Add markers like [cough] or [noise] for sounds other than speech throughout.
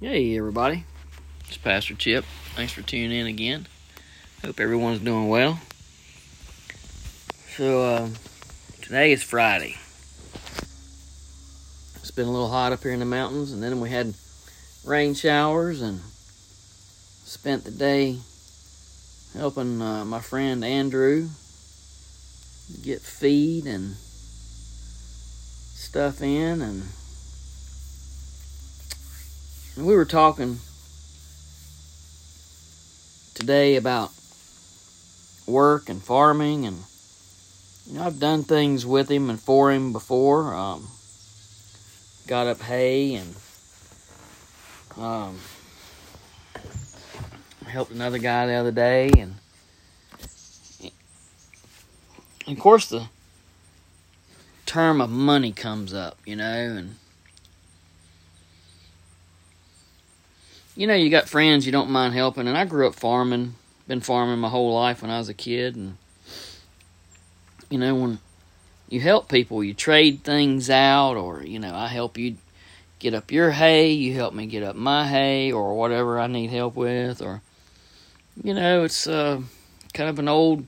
Hey, everybody. It's Pastor Chip. Thanks for tuning in again. Hope everyone's doing well. So, uh, today is Friday. It's been a little hot up here in the mountains, and then we had rain showers and spent the day helping uh, my friend Andrew get feed and stuff in and we were talking today about work and farming, and you know I've done things with him and for him before. Um, got up hay and um, helped another guy the other day, and, and of course the term of money comes up, you know, and you know, you got friends you don't mind helping, and I grew up farming, been farming my whole life when I was a kid, and you know, when you help people, you trade things out, or you know, I help you get up your hay, you help me get up my hay, or whatever I need help with, or you know, it's uh, kind of an old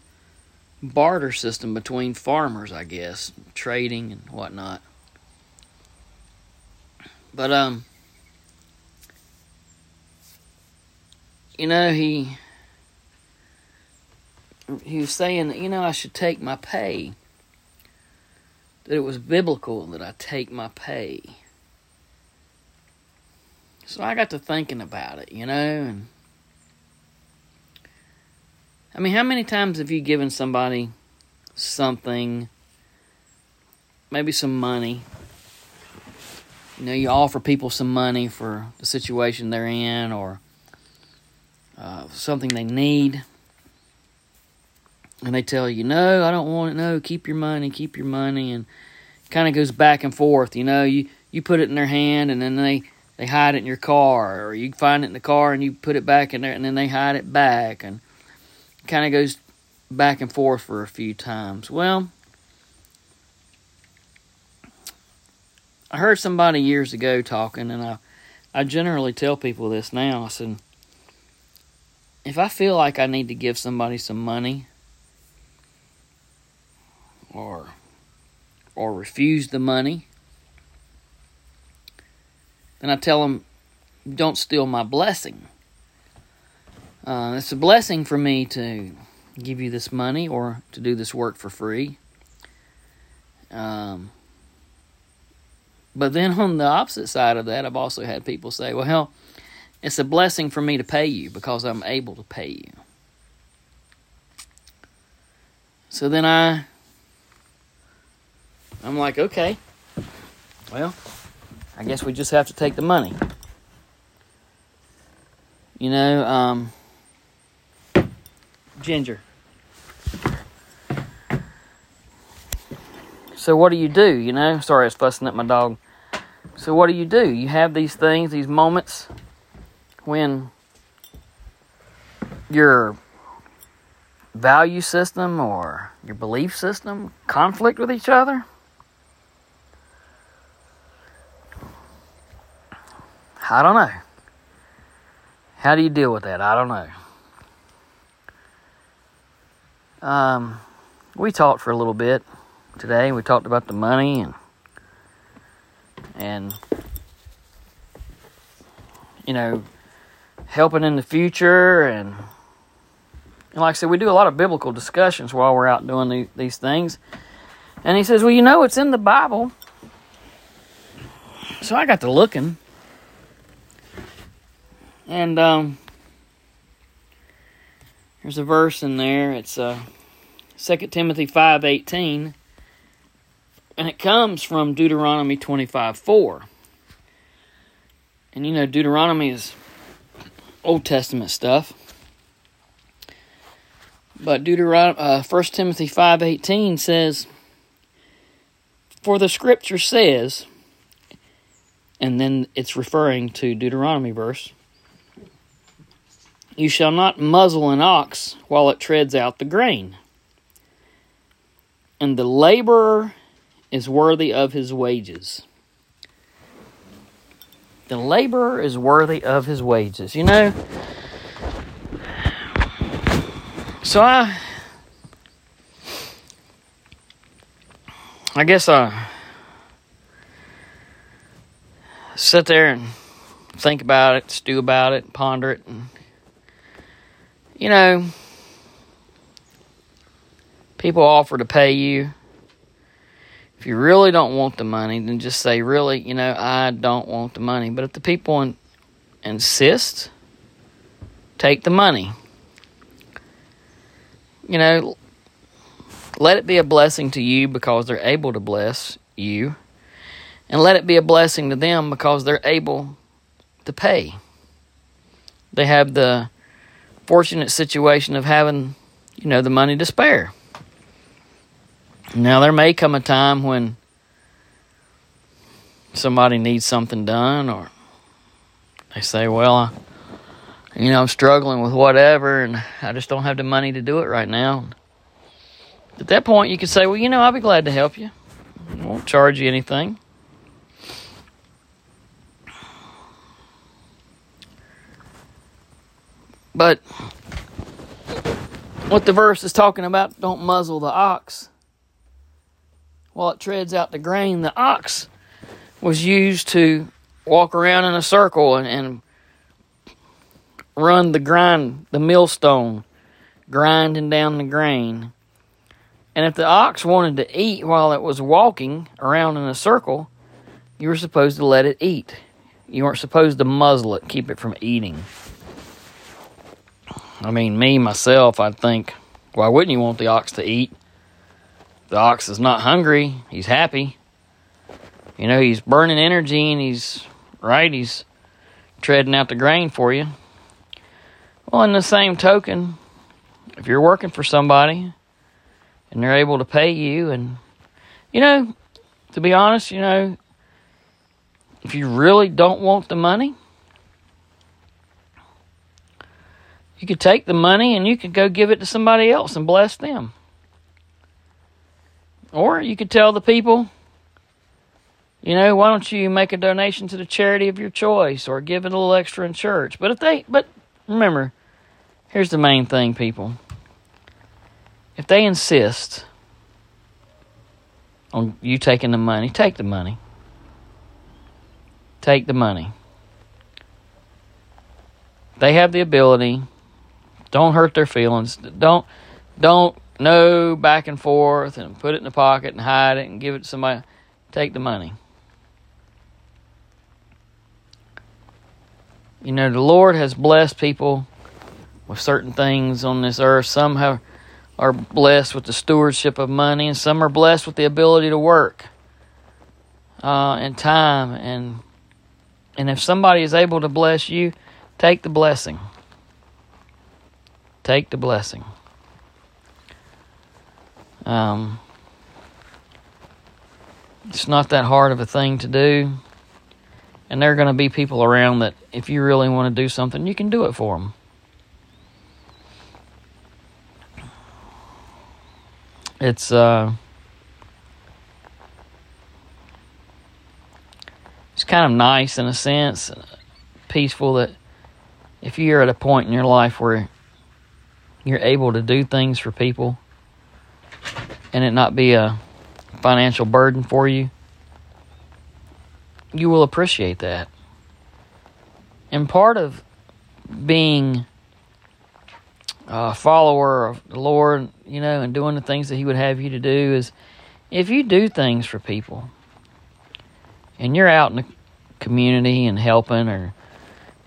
barter system between farmers, I guess, trading and whatnot. But um you know, he he was saying that you know I should take my pay. That it was biblical that I take my pay. So I got to thinking about it, you know, and I mean, how many times have you given somebody something, maybe some money? You know, you offer people some money for the situation they're in, or uh, something they need, and they tell you, "No, I don't want it. No, keep your money, keep your money," and kind of goes back and forth. You know, you you put it in their hand, and then they they hide it in your car, or you find it in the car and you put it back in there, and then they hide it back, and kind of goes back and forth for a few times. Well, I heard somebody years ago talking, and I I generally tell people this now. I said if I feel like I need to give somebody some money or or refuse the money, then I tell them, don't steal my blessing. Uh, it's a blessing for me to give you this money or to do this work for free. Um, but then on the opposite side of that, I've also had people say, well, hell, it's a blessing for me to pay you because I'm able to pay you. So then I I'm like, okay. Well, I guess we just have to take the money. You know, um Ginger. So what do you do, you know? Sorry, I was fussing at my dog. So what do you do? You have these things, these moments when your value system or your belief system conflict with each other? I don't know. How do you deal with that? I don't know. Um, we talked for a little bit today. We talked about the money and and you know helping in the future and and like I said, we do a lot of biblical discussions while we're out doing the, these things. And he says, Well, you know, it's in the Bible. So I got to looking. And um, there's a verse in there. It's uh, 2 Timothy 5.18. And it comes from Deuteronomy 25 4. And you know, Deuteronomy is Old Testament stuff. But Deuteronomy, uh, 1 Timothy 5.18 says, For the scripture says, and then it's referring to Deuteronomy verse, You shall not muzzle an ox while it treads out the grain. And the laborer is worthy of his wages. The laborer is worthy of his wages. You know? So I I guess I sit there and think about it, stew about it, ponder it, and you know, people offer to pay you. If you really don't want the money, then just say, really, you know, I don't want the money. But if the people in, insist, take the money. You know, let it be a blessing to you because they're able to bless you. And let it be a blessing to them because they're able to pay. They have the fortunate situation of having, you know, the money to spare. Now, there may come a time when somebody needs something done, or they say, Well, I, you know, I'm struggling with whatever, and I just don't have the money to do it right now. At that point, you could say, Well, you know, I'll be glad to help you. I won't charge you anything. But what the verse is talking about, don't muzzle the ox while it treads out the grain. The ox was used to walk around in a circle and, and run the grind, the millstone, grinding down the grain. And if the ox wanted to eat while it was walking around in a circle, you were supposed to let it eat. You weren't supposed to muzzle it, keep it from eating. I mean, me, myself, I'd think, why wouldn't you want the ox to eat? The ox is not hungry, he's happy. You know, he's burning energy and he's, right, he's treading out the grain for you. Well, in the same token, if you're working for somebody and they're able to pay you, and, you know, to be honest, you know, if you really don't want the money, You could take the money and you could go give it to somebody else and bless them. Or you could tell the people, you know, why don't you make a donation to the charity of your choice or give it a little extra in church? But if they, but remember, here's the main thing, people. If they insist on you taking the money, take the money. Take the money. They have the ability don't hurt their feelings. Don't don't no back and forth and put it in the pocket and hide it and give it to somebody. Take the money. You know, the Lord has blessed people with certain things on this earth. Some have are blessed with the stewardship of money, and some are blessed with the ability to work uh, and time. And and if somebody is able to bless you, take the blessing. Take the blessing. Um, it's not that hard of a thing to do. And there are going to be people around that, if you really want to do something, you can do it for them. It's uh, it's kind of nice in a sense, peaceful that if you're at a point in your life where you're able to do things for people and it not be a financial burden for you, you will appreciate that. And part of being a follower of the Lord, you know, and doing the things that He would have you to do is if you do things for people and you're out in the community and helping or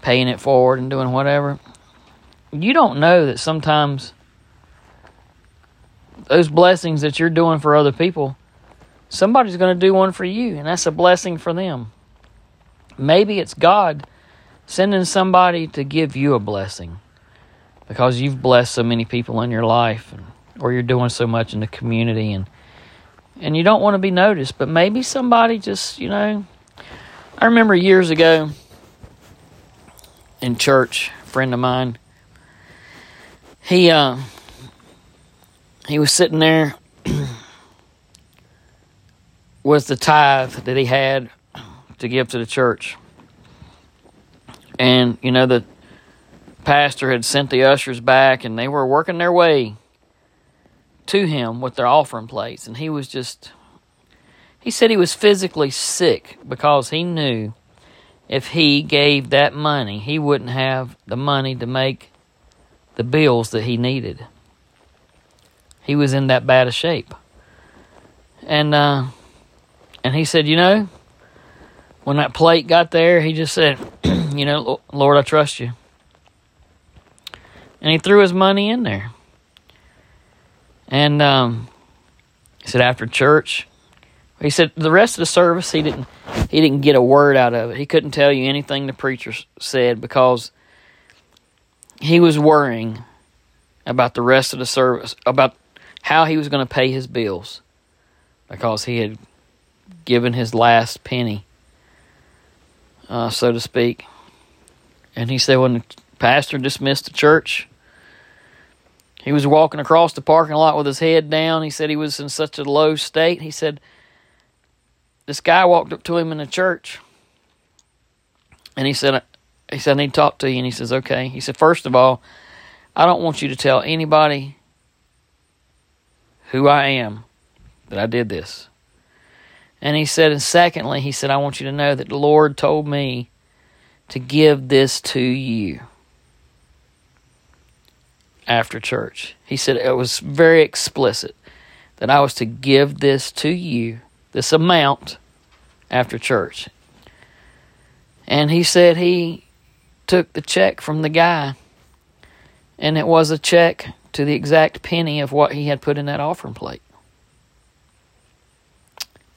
paying it forward and doing whatever, you don't know that sometimes those blessings that you're doing for other people, somebody's going to do one for you, and that's a blessing for them. Maybe it's God sending somebody to give you a blessing because you've blessed so many people in your life and, or you're doing so much in the community and and you don't want to be noticed but maybe somebody just you know i remember years ago in church a friend of mine he uh, he was sitting there [clears throat] with the tithe that he had to give to the church. And, you know, the pastor had sent the ushers back and they were working their way to him with their offering plates. And he was just, he said he was physically sick because he knew if he gave that money, he wouldn't have the money to make the bills that he needed. He was in that bad of shape. And uh, and he said, you know, when that plate got there, he just said, [clears throat] you know, Lord, I trust you. And he threw his money in there. And um, he said after church, he said the rest of the service he didn't he didn't get a word out of it. He couldn't tell you anything the preacher said because he was worrying about the rest of the service about how he was going to pay his bills because he had given his last penny, uh, so to speak. And he said when the pastor dismissed the church, he was walking across the parking lot with his head down. He said he was in such a low state. He said this guy walked up to him in the church, and he said, "He said I need to talk to you." And he says, "Okay." He said, first of all, I don't want you to tell anybody who I am that I did this." And he said, and secondly, he said, I want you to know that the Lord told me to give this to you after church. He said it was very explicit that I was to give this to you, this amount, after church. And he said he took the check from the guy, and it was a check to the exact penny of what he had put in that offering plate.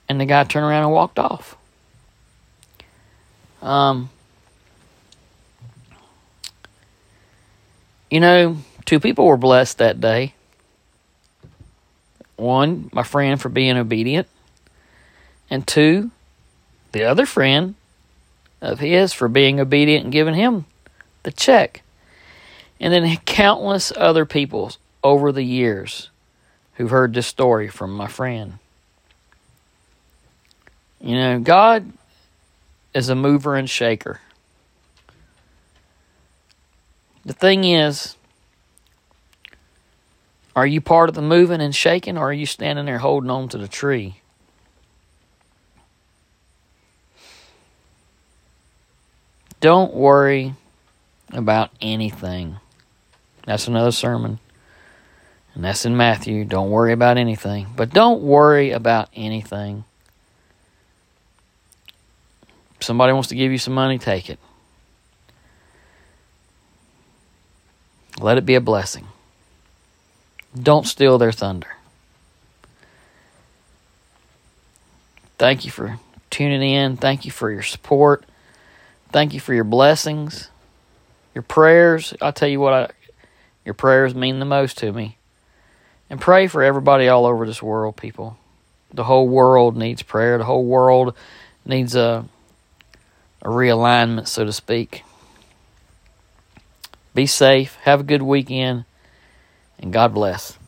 And the guy turned around and walked off. Um, you know, Two people were blessed that day. One, my friend for being obedient, and two, the other friend of his for being obedient and giving him the check. And then countless other people over the years who've heard this story from my friend. You know, God is a mover and shaker. The thing is, are you part of the moving and shaking, or are you standing there holding on to the tree? Don't worry about anything. That's another sermon. And that's in Matthew. Don't worry about anything. But don't worry about anything. If somebody wants to give you some money, take it. Let it be a blessing. Don't steal their thunder. Thank you for tuning in. Thank you for your support. Thank you for your blessings, your prayers. I'll tell you what, I, your prayers mean the most to me. And pray for everybody all over this world, people. The whole world needs prayer. The whole world needs a, a realignment, so to speak. Be safe. Have a good weekend and God bless.